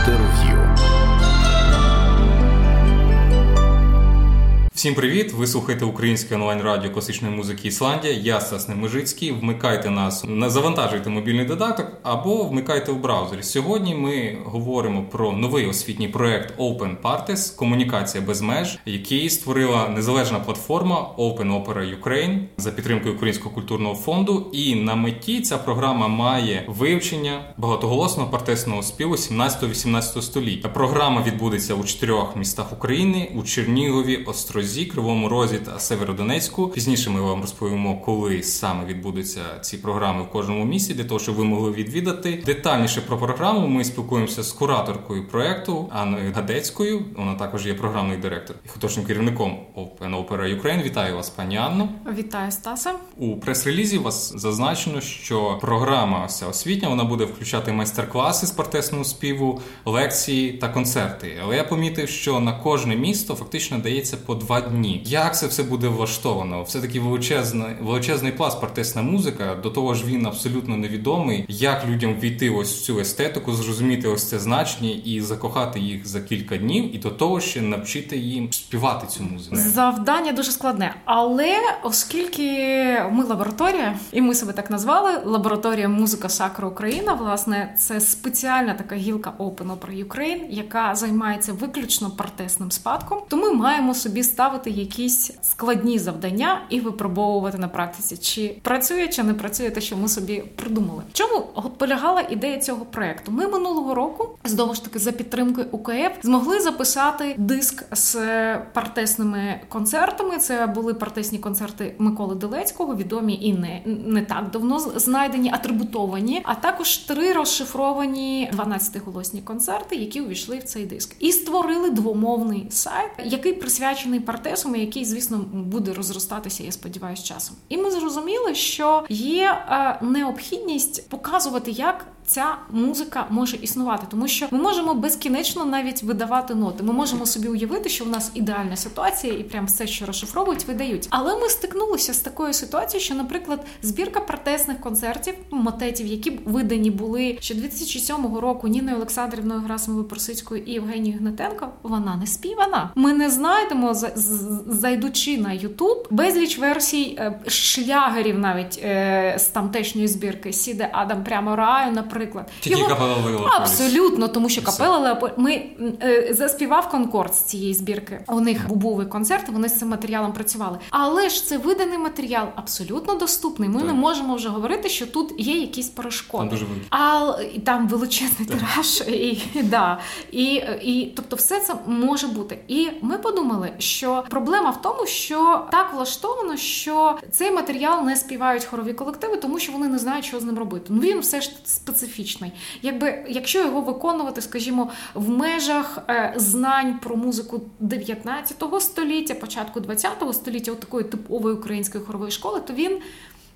Інтерв'ю. Всім привіт! Ви слухаєте українське онлайн-радіо класичної музики Ісландія. Я Стас Немежицький. Вмикайте нас, завантажуйте мобільний додаток або вмикайте в браузері. Сьогодні ми говоримо про новий освітній проект Open Parties комунікація без меж, який створила незалежна платформа Open Opera Ukraine за підтримкою Українського культурного фонду. І на меті ця програма має вивчення багатоголосного партесного співу 17-18 століття. Програма відбудеться у чотирьох містах України у Чернігові, Острозі. Лозі, Кривому Розі та Северодонецьку. Пізніше ми вам розповімо, коли саме відбудуться ці програми в кожному місці, для того, щоб ви могли відвідати. Детальніше про програму ми спілкуємося з кураторкою проекту Анною Гадецькою. Вона також є програмний директор і художнім керівником Open Opera Ukraine. Вітаю вас, пані Анно. Вітаю Стаса. У прес-релізі вас зазначено, що програма вся освітня вона буде включати майстер-класи з партесного співу, лекції та концерти. Але я помітив, що на кожне місто фактично дається по два дні. Як це все буде влаштовано? Все таки величезний величезний пласт партесна музика. До того ж, він абсолютно невідомий. Як людям війти ось в цю естетику, зрозуміти ось це значення і закохати їх за кілька днів, і до того ще навчити їм співати цю музику. Завдання дуже складне, але оскільки ми лабораторія, і ми себе так назвали лабораторія музика Сакра Україна. Власне, це спеціальна така гілка Open Opera Ukraine, яка займається виключно партесним спадком. То ми маємо собі ставити ставити якісь складні завдання і випробовувати на практиці, чи працює, чи не працює те, що ми собі придумали. Чому полягала ідея цього проекту? Ми минулого року знову ж таки за підтримкою УКФ змогли записати диск з партесними концертами. Це були партесні концерти Миколи Делецького, відомі і не не так давно знайдені, атрибутовані, а також три розшифровані 12-голосні концерти, які увійшли в цей диск, і створили двомовний сайт, який присвячений партесом, який, звісно, буде розростатися, я сподіваюся, часом. І ми зрозуміли, що є е, необхідність показувати, як ця музика може існувати, тому що ми можемо безкінечно навіть видавати ноти. Ми можемо собі уявити, що в нас ідеальна ситуація, і прям все, що розшифровують, видають. Але ми стикнулися з такою ситуацією, що, наприклад, збірка партесних концертів, мотетів, які видані були ще 2007 року Ніною Олександрівною Герасимовою-Персидською і Євгенією Ігнатенко, вона не співана. Ми не знайдемо, зайдучи на Ютуб, безліч версій е, шлягерів навіть е, з тамтешньої збірки Сіде Адам прямо рая, наприклад наприклад. Тільки Його... капела Леополіс. Абсолютно, тому що капела Леополіс. Ми е, заспівав концерт з цієї збірки. У них був концерт, вони з цим матеріалом працювали. Але ж це виданий матеріал абсолютно доступний. Ми так. не можемо вже говорити, що тут є якісь перешкоди. Там дуже а там величезний тираж, і да, і, і тобто, все це може бути. І ми подумали, що проблема в тому, що так влаштовано, що цей матеріал не співають хорові колективи, тому що вони не знають, що з ним робити. Ну він все ж специфічний специфічний. Якби якщо його виконувати, скажімо, в межах е, знань про музику 19 століття, початку 20 століття, от такої типової української хорової школи, то він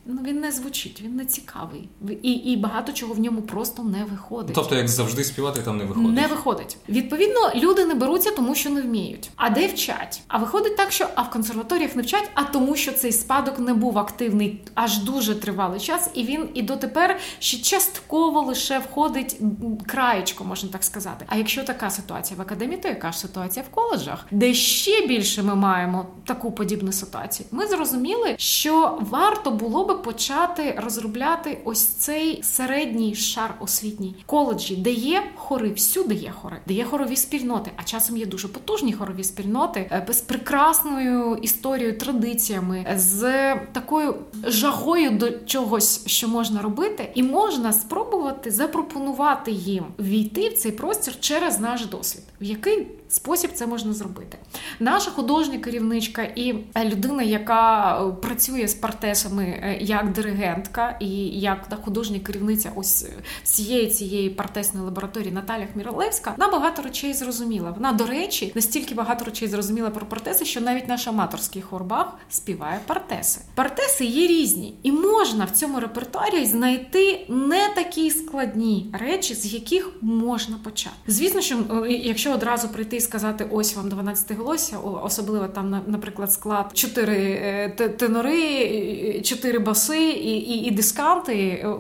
ну він не звучить, він не цікавий. І і багато чого в ньому просто не виходить. Тобто, як завжди співати, там не виходить. Не виходить. Відповідно, люди не беруться, тому що не вміють. А де вчать? А виходить так, що а в консерваторіях не вчать, а тому, що цей спадок не був активний аж дуже тривалий час, і він і дотепер ще частково лише входить краєчко, можна так сказати. А якщо така ситуація в академії, то яка ж ситуація в коледжах, де ще більше ми маємо таку подібну ситуацію? Ми зрозуміли, що варто було би почати розробляти ось цей середній шар освітній коледжі, де є хори, всюди є хори, де є хорові спільноти, а часом є дуже потужні хорові спільноти е, з прекрасною історією, традиціями, з такою жагою до чогось, що можна робити, і можна спробувати запропонувати їм війти в цей простір через наш досвід, в який спосіб це можна зробити. Наша художня керівничка і людина, яка е, працює з партесами е, як диригентка і як художня керівниця ось всієї цієї партесної лабораторії Наталя Хміролевська, вона багато речей зрозуміла. Вона, до речі, настільки багато речей зрозуміла про партеси, що навіть наш аматорський хорбах співає партеси. Партеси є різні, і можна в цьому репертуарі знайти не такі складні речі, з яких можна почати. Звісно, що е, якщо одразу прийти сказати, ось вам 12 голосся, особливо там, наприклад, склад чотири е, тенори, чотири баси і і, і дисканти е,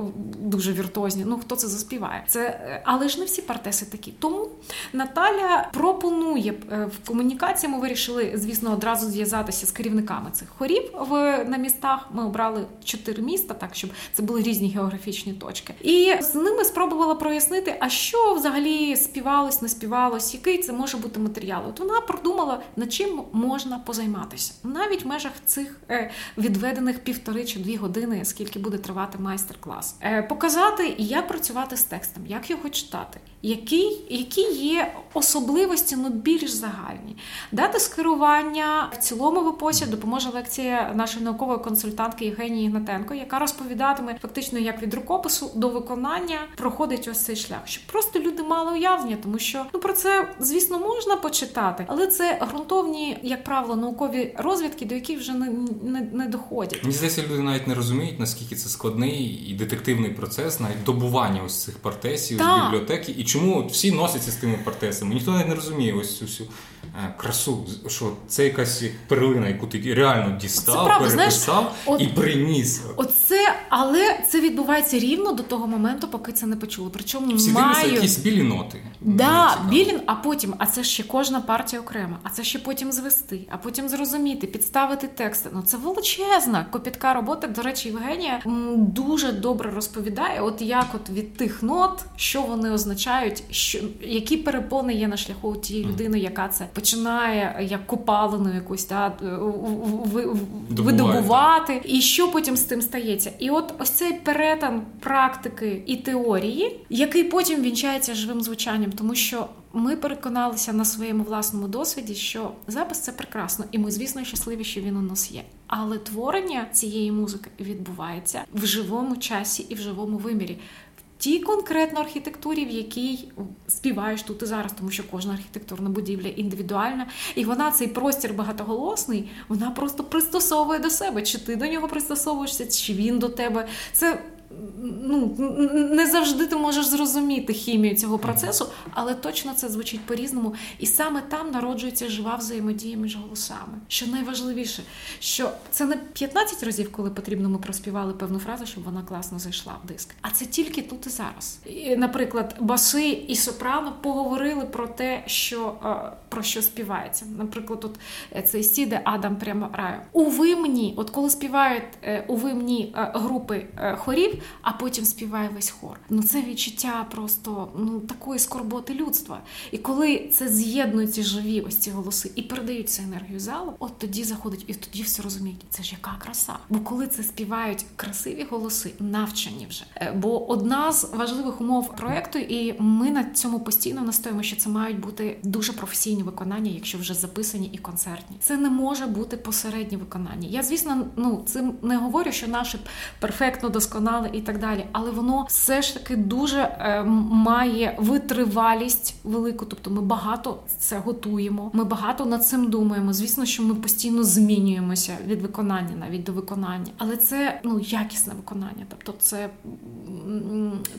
дуже віртуозні. Ну хто це заспіває? Це е, але ж не всі партеси такі. Тому Наталя пропонує в комунікації. Ми вирішили, звісно, одразу зв'язатися з керівниками цих хорів в на містах. Ми обрали чотири міста, так щоб це були різні географічні точки. І з ними спробувала прояснити, а що взагалі співалось, не співалось, який це може бути матеріал. От вона продумала, над чим можна позайматися, навіть в межах цих е, відведених півтори чи дві години, скільки буде тривати майстер-клас, е, показати, як працювати з текстом, як його читати, які які є особливості, ну більш загальні, дати скерування. В цілому в епосі допоможе лекція нашої наукової консультантки Євгенії Ігнатенко, яка розповідатиме фактично, як від рукопису до виконання проходить ось цей шлях, щоб просто люди мали уявлення, тому що ну про це звісно можна почитати, але це ґрунтовні, як правило, наукові розвідки, до яких вже не не, не доходять. Мені здається, люди навіть не розуміють наскільки це складний і детективний процес, навіть добування ось цих партесів з бібліотеки, і чому всі носяться з тими партесами. Ніхто навіть не розуміє ось цю всю красу, що це якась перлина, яку ти реально дістав, правда, переписав знаєш, і приніс. Оце, але це відбувається рівно до того моменту, поки це не почули. Причому всі маю... якісь білі ноти. Да, білін, а потім, а це ще кожна партія окрема, а це ще потім звести, а потім зрозуміти, підставити тексти. Ну це величезна копітка робота. До речі, Євгенія дуже добре розповідає, от як от від тих нот, що вони означають, що які перепони є на шляху у тієї людини, яка це починає як копалину якусь та видобувати, і що потім з тим стається. І от ось цей перетин практики і теорії, який потім вінчається живим звучанням, тому що ми переконалися на своєму власному досвіді, що запис це прекрасно, і ми, звісно, щасливі, що він у нас є. Але творення цієї музики відбувається в живому часі і в живому вимірі. Тій конкретно архітектурі, в якій співаєш тут і зараз, тому що кожна архітектурна будівля індивідуальна, і вона цей простір багатоголосний, вона просто пристосовує до себе. Чи ти до нього пристосовуєшся, чи він до тебе. Це ну, не завжди ти можеш зрозуміти хімію цього процесу, але точно це звучить по-різному. І саме там народжується жива взаємодія між голосами. Що найважливіше, що це не 15 разів, коли потрібно, ми проспівали певну фразу, щоб вона класно зайшла в диск. А це тільки тут і зараз. І, Наприклад, баси і сопрано поговорили про те, що про що співається. Наприклад, от е, цей сіде Адам прямо раю. У вимні, от коли співають е, у вимні е, групи хорів а потім співає весь хор. Ну це відчуття просто ну такої скорботи людства. І коли це з'єднуються живі ось ці голоси і передають цю енергію залу, от тоді заходить і тоді все розуміють. Це ж яка краса. Бо коли це співають красиві голоси, навчені вже. Е, бо одна з важливих умов проекту, і ми на цьому постійно настоїмо, що це мають бути дуже професійні виконання, якщо вже записані і концертні. Це не може бути посереднє виконання. Я звісно, ну цим не говорю, що наше перфектно досконале і так далі. Але воно все ж таки дуже е, має витривалість велику. Тобто ми багато це готуємо. Ми багато над цим думаємо. Звісно, що ми постійно змінюємося від виконання навіть до виконання, але це ну якісне виконання. Тобто, це,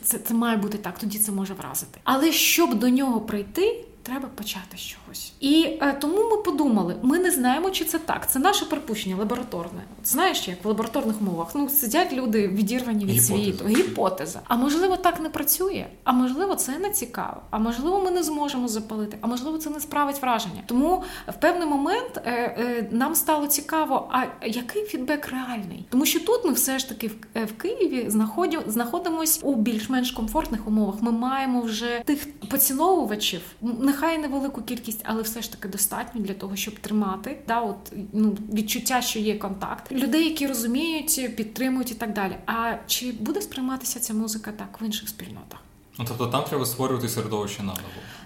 це, це має бути так. Тоді це може вразити. Але щоб до нього прийти треба почати з чогось. І е, тому ми подумали: ми не знаємо, чи це так. Це наше припущення лабораторне. От знаєш, як в лабораторних умовах ну сидять люди відірвані від Гіпотеза. світу. Гіпотеза. А можливо, так не працює. А можливо, це не цікаво. А можливо, ми не зможемо запалити. А можливо, це не справить враження. Тому в певний момент е, е, нам стало цікаво, а який фідбек реальний? Тому що тут ми все ж таки в, е, в Києві знаходимо знаходимось у більш-менш комфортних умовах. Ми маємо вже тих поціновувачів. Не нехай невелику кількість, але все ж таки достатньо для того, щоб тримати да, от, ну, відчуття, що є контакт. Людей, які розуміють, підтримують і так далі. А чи буде сприйматися ця музика так в інших спільнотах? Ну, тобто там треба створювати середовище наново.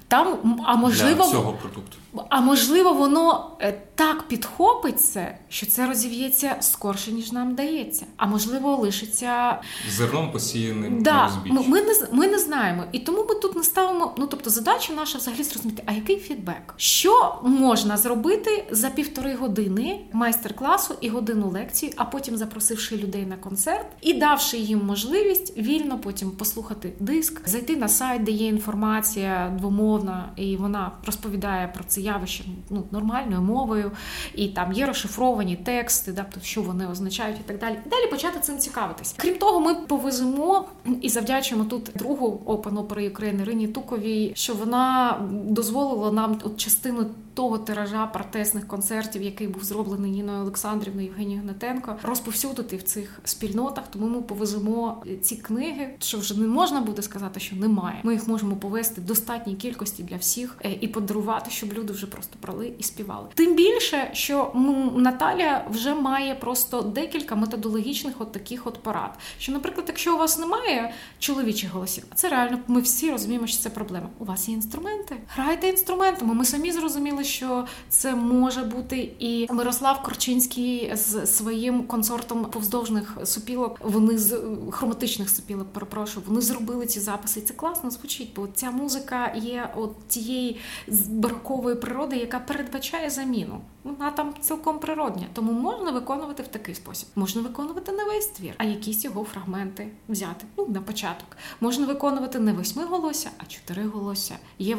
Там, а можливо, Для цього продукту. А можливо, воно е, так підхопить це, що це розів'ється скорше, ніж нам дається. А можливо, лишиться зерном посіяним. Да, Ми, ми не ми не знаємо. І тому ми тут не ставимо. Ну тобто, задача наша взагалі зрозуміти, а який фідбек? Що можна зробити за півтори години майстер-класу і годину лекції, а потім запросивши людей на концерт і давши їм можливість вільно потім послухати диск, зайти на сайт, де є інформація двомовна, і вона розповідає про це явище ну, нормальною мовою, і там є розшифровані тексти, да, що вони означають, і так далі. Далі почати цим цікавитись. Крім того, ми повеземо і завдячуємо тут другу Open Opera України Ірині Туковій, що вона дозволила нам от частину того тиража протестних концертів, який був зроблений Ніною Олександрівною Євгенією Гнатенко, розповсюдити в цих спільнотах. Тому ми повеземо ці книги, що вже не можна буде сказати, що немає. Ми їх можемо повести в достатній кількості для всіх е, і подарувати, щоб люди вже просто брали і співали. Тим більше, що Наталя вже має просто декілька методологічних от таких от порад. Що, наприклад, якщо у вас немає чоловічих голосів, а це реально ми всі розуміємо, що це проблема. У вас є інструменти, грайте інструментами. Ми самі зрозуміли, що це може бути і Мирослав Корчинський з своїм консортом повздовжних супілок. Вони з хроматичних супілок, перепрошую, вони зробили ці записи. І Це класно звучить, бо ця музика є от тієї барокової природи, яка передбачає заміну. Вона там цілком природня, тому можна виконувати в такий спосіб. Можна виконувати не весь твір, а якісь його фрагменти взяти. Ну на початок можна виконувати не восьми голося, а чотири голося. Є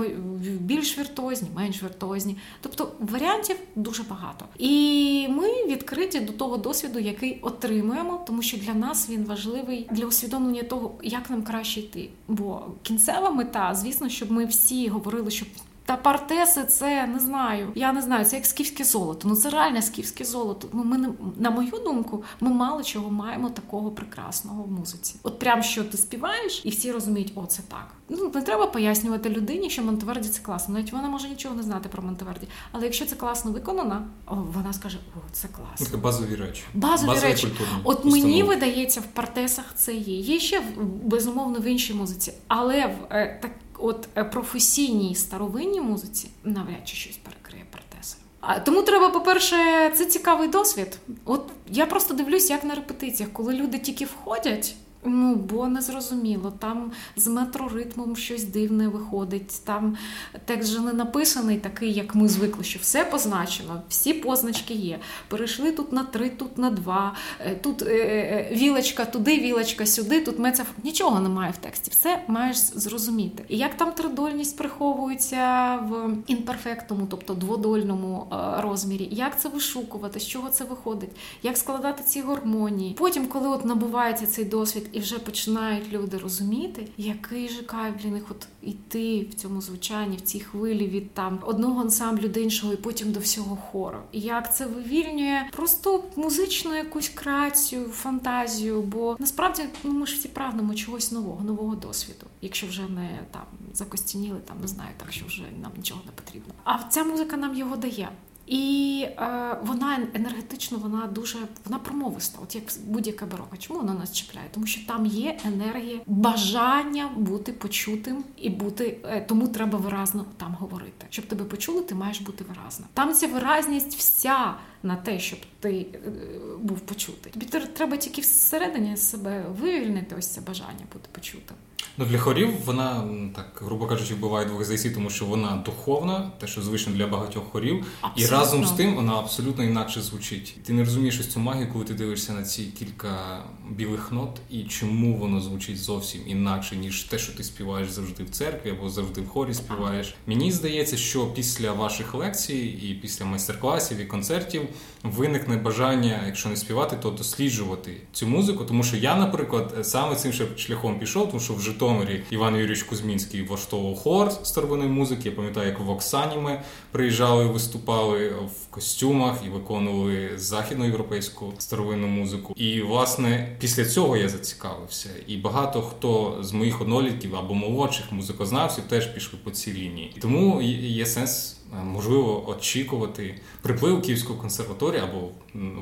більш віртуозні, менш віртуозні. Тобто варіантів дуже багато. І ми відкриті до того досвіду, який отримуємо, тому що для нас він важливий для усвідомлення того, як нам краще йти. Бо кінцева мета, звісно, щоб ми всі говорили, що та партеси, це не знаю. Я не знаю, це як скіфське золото. Ну це реальне скіфське золото. Ну ми на мою думку, ми мало чого маємо такого прекрасного в музиці. От прям що ти співаєш, і всі розуміють, о, це так. Ну не треба пояснювати людині, що Монтеверді це класно. Навіть вона може нічого не знати про Монтеверді. Але якщо це класно виконано, вона скаже: О, це класно. Це базові речі. Базові, базові речі. От, мені видається, в партесах це є. Є ще безумовно в іншій музиці, але в е, так от е, професійній старовинній музиці навряд чи щось перекриє протези. А тому треба, по-перше, це цікавий досвід. От я просто дивлюсь, як на репетиціях, коли люди тільки входять. Ну, бо не зрозуміло. Там з метроритмом щось дивне виходить. Там текст же не написаний такий, як ми звикли, що все позначено, всі позначки є. Перейшли тут на три, тут на два, е, тут е, е, вілочка туди, вілочка сюди, тут меця. Нічого немає в тексті. Все маєш зрозуміти. І як там тридольність приховується в інперфектному, тобто дводольному розмірі, як це вишукувати, з чого це виходить, як складати ці гармонії. Потім, коли от набувається цей досвід і вже починають люди розуміти, який же кайф для них от іти в цьому звучанні, в цій хвилі від там одного ансамблю до іншого, і потім до всього хору. І як це вивільнює просто музичну якусь крацію, фантазію. Бо насправді ну ми ж всі прагнемо чогось нового, нового досвіду, якщо вже не там закостяніли, там не знаю, так що вже нам нічого не потрібно. А ця музика нам його дає. І е, вона енергетично, вона дуже вона промовиста, от як будь-яка барока. Чому вона нас чіпляє? Тому що там є енергія, бажання бути почутим і бути, е, тому треба виразно там говорити. Щоб тебе почули, ти маєш бути виразна. Там ця виразність вся на те, щоб ти е, був почутий. Тобі треба тільки всередині себе вивільнити ось це бажання бути почутим. Ну, Для хорів вона, так, грубо кажучи, буває двох зайсі, тому що вона духовна, те, що звично для багатьох хорів, абсолютно. і разом з тим вона абсолютно інакше звучить. Ти не розумієш ось цю магію, коли ти дивишся на ці кілька білих нот, і чому воно звучить зовсім інакше, ніж те, що ти співаєш завжди в церкві або завжди в хорі співаєш. Мені здається, що після ваших лекцій і після майстер-класів і концертів виникне бажання, якщо не співати, то досліджувати цю музику. Тому що я, наприклад, саме цим шляхом пішов, тому що в Житомирі Іван Юрійович Кузьмінський влаштовував хор старовинної музики. Я пам'ятаю, як в Оксані ми приїжджали, виступали в костюмах і виконували західноєвропейську старовинну музику. І власне після цього я зацікавився. І багато хто з моїх однолітків або молодших музикознавців теж пішли по цій лінії. Тому є сенс. Е, можливо очікувати приплив Київської консерваторії або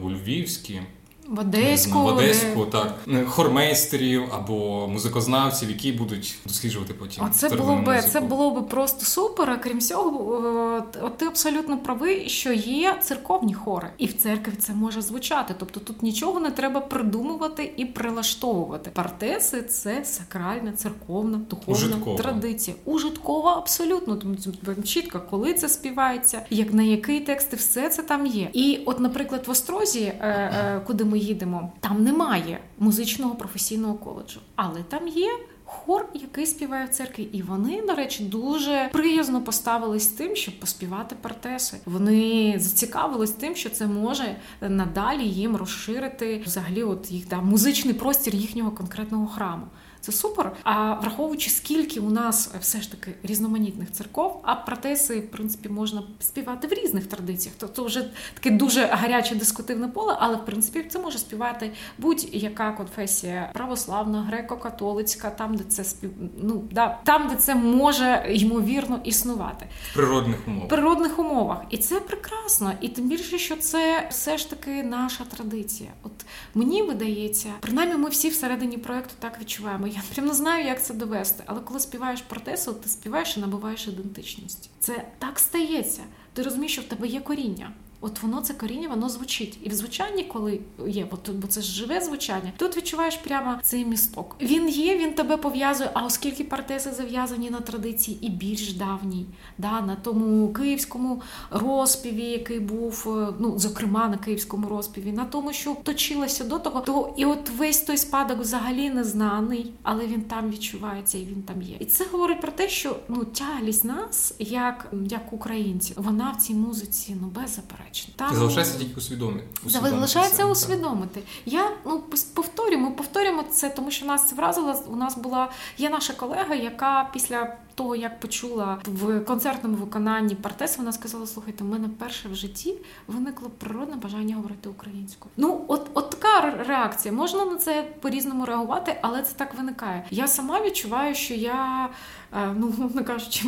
у Львівській в Одеську, в Одеську, так хормейстерів або музикознавців, які будуть досліджувати потім. Оце було би це було би просто супер. А крім цього, от ти абсолютно правий, що є церковні хори, і в церкві це може звучати. Тобто тут нічого не треба придумувати і прилаштовувати. Партеси це сакральна церковна духовна Ужиткова. традиція. Ужиткова абсолютно тому чітко, коли це співається, як на який текст, і все це там є. І, от, наприклад, в Острозі, е, е, куди ми їдемо, там немає музичного професійного коледжу, але там є. Хор, який співає в церкві, і вони, до речі, дуже приязно поставились тим, щоб поспівати партеси. Вони зацікавились тим, що це може надалі їм розширити взагалі, от їх да, музичний простір їхнього конкретного храму це супер. А враховуючи, скільки у нас все ж таки різноманітних церков, а протеси, в принципі, можна співати в різних традиціях. Тобто вже таке дуже гаряче дискутивне поле, але в принципі це може співати будь-яка конфесія православна, греко-католицька, там, де це спів... ну, да, там, де це може ймовірно існувати в природних умовах. В природних умовах. І це прекрасно. І тим більше, що це все ж таки наша традиція. От мені видається, принаймні ми всі всередині проекту так відчуваємо. Я прям не знаю, як це довести. Але коли співаєш протесу, ти співаєш і набуваєш ідентичність. Це так стається. Ти розумієш, що в тебе є коріння. От воно це коріння, воно звучить. І в звучанні, коли є, бо тут, бо це ж живе звучання, тут відчуваєш прямо цей місток. Він є, він тебе пов'язує. А оскільки партеси зав'язані на традиції і більш давній, да, на тому київському розпіві, який був, е, ну зокрема на київському розпіві, на тому, що точилося до того, то і от весь той спадок взагалі незнаний, але він там відчувається і він там є. І це говорить про те, що ну тяглість нас, як як українців, вона в цій музиці ну беззаперечно безпечно. Там залишається тільки усвідомити. Залишається це, усвідомити. Я ну повторюємо, повторюємо це, тому що нас це вразило. У нас була є наша колега, яка після того, як почула в концертному виконанні партес, вона сказала: слухайте, у мене перше в житті виникло природне бажання говорити українською. Ну, от, от така реакція. Можна на це по-різному реагувати, але це так виникає. Я сама відчуваю, що я. Е, ну не кажучи,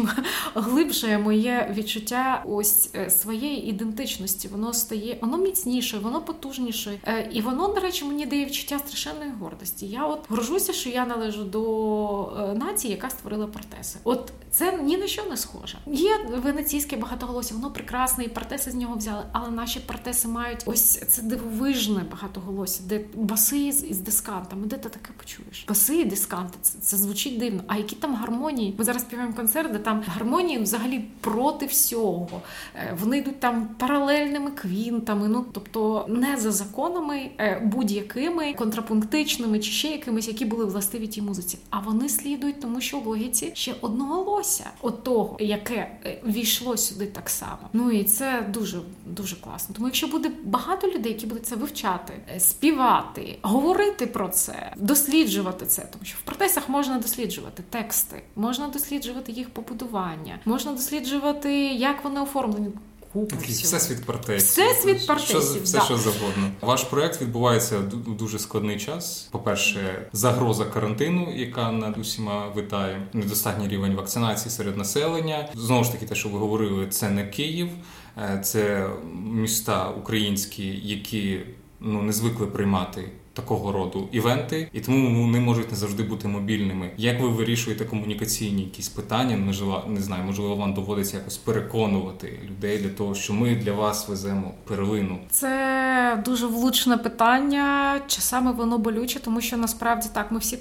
глибше моє відчуття ось е, своєї ідентичності. Воно стає, воно міцніше, воно потужніше, е, і воно, до речі, мені дає відчуття страшенної гордості. Я от горжуся, що я належу до нації, яка створила партеси. От це ні на що не схоже. Є венеційське багатоголосся, воно прекрасне, і партеси з нього взяли. Але наші партеси мають ось це дивовижне багатоголосся, де баси з, з дискантами. Де ти таке почуєш? Баси і дисканти це, це звучить дивно. А які там гармонії? Ми зараз співаємо концерт, де там гармонії взагалі проти всього. Е, вони йдуть там паралельними квінтами. Ну тобто не за законами е, будь-якими контрапунктичними чи ще якимись, які були властиві тій музиці. А вони слідують, тому що в логіці ще одного волосся того, яке е, війшло сюди так само. Ну і це дуже дуже класно. Тому якщо буде багато людей, які будуть це вивчати, е, співати, говорити про це, досліджувати це, тому що в протесах можна досліджувати тексти, можна досліджувати їх побудування, можна досліджувати, як вони оформлені купу Такий всесвіт партесів. Всесвіт партесів, що, все, да. що завгодно. Ваш проект відбувається у дуже складний час. По-перше, загроза карантину, яка над усіма витає, недостатній рівень вакцинації серед населення. Знову ж таки, те, що ви говорили, це не Київ, е, це міста українські, які ну не звикли приймати такого роду івенти, і тому вони можуть не завжди бути мобільними. Як ви вирішуєте комунікаційні якісь питання? Можливо, не знаю, можливо, вам доводиться якось переконувати людей для того, що ми для вас веземо перлину. Це дуже влучне питання. Часами воно болюче, тому що насправді так ми всі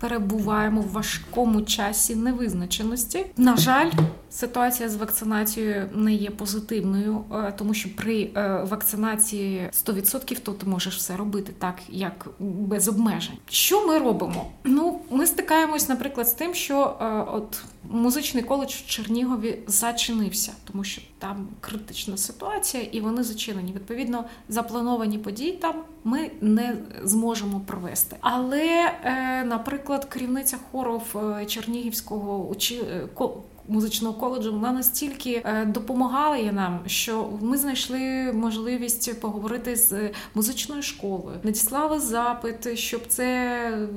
перебуваємо в важкому часі невизначеності. На жаль. Ситуація з вакцинацією не є позитивною, е, тому що при е, вакцинації 100% то ти можеш все робити так, як без обмежень. Що ми робимо? Ну, ми стикаємось, наприклад, з тим, що е, от музичний коледж в Чернігові зачинився, тому що там критична ситуація, і вони зачинені. Відповідно, заплановані події там ми не зможемо провести. Але, наприклад, керівниця хоров Чернігівського музичного коледжу вона настільки е, допомагала нам, що ми знайшли можливість поговорити з музичною школою, надіслали запит, щоб це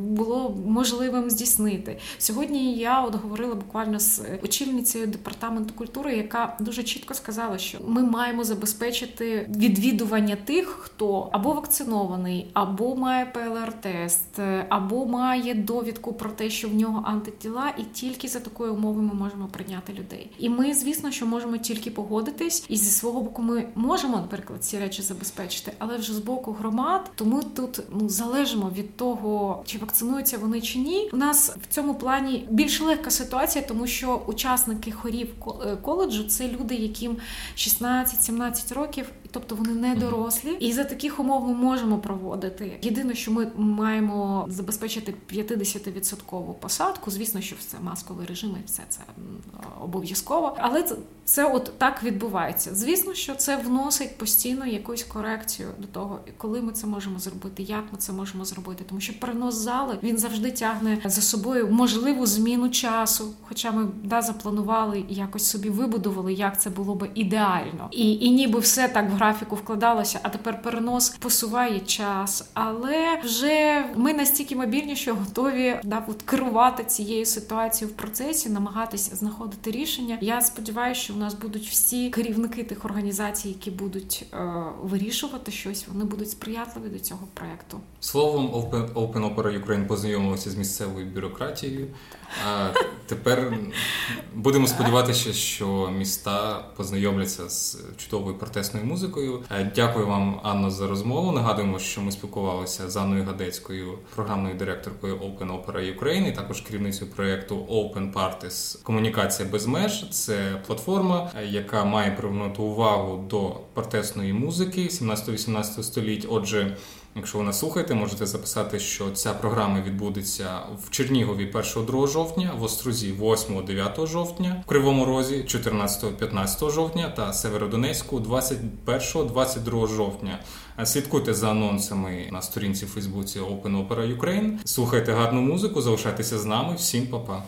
було можливим здійснити. Сьогодні я от говорила буквально з очільницею департаменту культури, яка дуже чітко сказала, що ми маємо забезпечити відвідування тих, хто або вакцинований, або має ПЛР-тест, або має довідку про те, що в нього антитіла, і тільки за такою умовою ми можемо прийняти людей. І ми, звісно, що можемо тільки погодитись, і зі свого боку ми можемо, наприклад, ці речі забезпечити, але вже з боку громад, то ми тут ну залежимо від того, чи вакцинуються вони чи ні. У нас в цьому плані більш легка ситуація, тому що учасники хорів е, коледжу це люди, яким 16-17 років, тобто вони не дорослі, і за таких умов ми можемо проводити. Єдине, що ми маємо забезпечити 50% посадку. Звісно, що все масковий режим і все це обов'язково, але це, це от так відбувається. Звісно, що це вносить постійно якусь корекцію до того, коли ми це можемо зробити, як ми це можемо зробити, тому що перенос зали він завжди тягне за собою можливу зміну часу. Хоча ми да запланували і якось собі вибудували, як це було би ідеально, і і ніби все так в графіку вкладалося, а тепер перенос посуває час. Але вже ми настільки мобільні, що готові да, от керувати цією ситуацією в процесі, намагатися знаходити рішення. Я сподіваюся, що у нас будуть всі керівники тих організацій, які будуть е, вирішувати щось, вони будуть сприятливі до цього проекту. Словом, Open, Opera Ukraine познайомилися з місцевою бюрократією. А тепер будемо сподіватися, що міста познайомляться з чудовою протестною музикою. Е, дякую вам, Анно, за розмову. Нагадуємо, що ми спілкувалися з Анною Гадецькою, програмною директоркою Open Opera Ukraine, і також керівницею проєкту Open Parties Комунікація без меж. Це платформа, е, яка має привернути увагу до протестної музики 17-18 століть. Отже. Якщо ви нас слухаєте, можете записати, що ця програма відбудеться в Чернігові 1-2 жовтня, в Острозі 8-9 жовтня, в Кривому Розі 14-15 жовтня та Северодонецьку 21-22 жовтня. Слідкуйте за анонсами на сторінці в Фейсбуці Open Opera Ukraine. Слухайте гарну музику, залишайтеся з нами. Всім па-па!